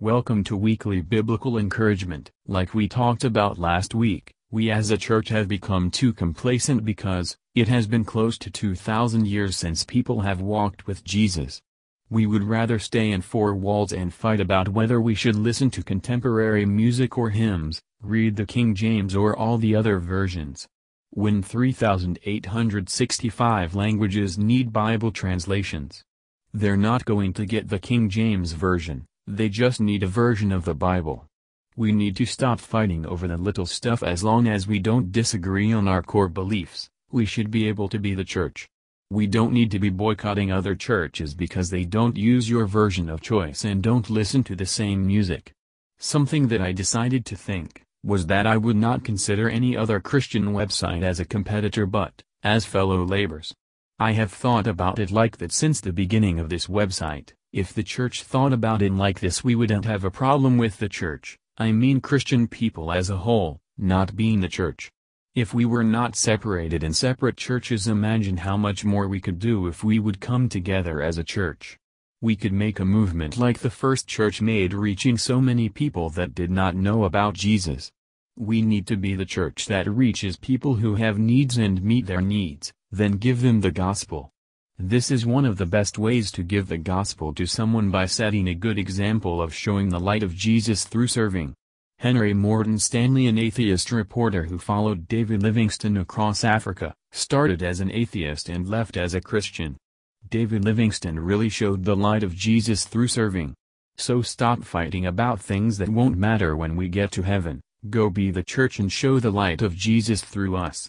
Welcome to Weekly Biblical Encouragement. Like we talked about last week, we as a church have become too complacent because, it has been close to 2,000 years since people have walked with Jesus. We would rather stay in four walls and fight about whether we should listen to contemporary music or hymns, read the King James or all the other versions. When 3,865 languages need Bible translations. They're not going to get the King James Version, they just need a version of the Bible. We need to stop fighting over the little stuff as long as we don't disagree on our core beliefs, we should be able to be the church. We don't need to be boycotting other churches because they don't use your version of choice and don't listen to the same music. Something that I decided to think, was that I would not consider any other Christian website as a competitor but, as fellow labors. I have thought about it like that since the beginning of this website. If the church thought about it like this we wouldn't have a problem with the church, I mean Christian people as a whole, not being the church. If we were not separated in separate churches imagine how much more we could do if we would come together as a church. We could make a movement like the first church made reaching so many people that did not know about Jesus. We need to be the church that reaches people who have needs and meet their needs, then give them the gospel. This is one of the best ways to give the gospel to someone by setting a good example of showing the light of Jesus through serving. Henry Morton Stanley an atheist reporter who followed David Livingstone across Africa, started as an atheist and left as a Christian. David Livingstone really showed the light of Jesus through serving. So stop fighting about things that won't matter when we get to heaven, go be the church and show the light of Jesus through us.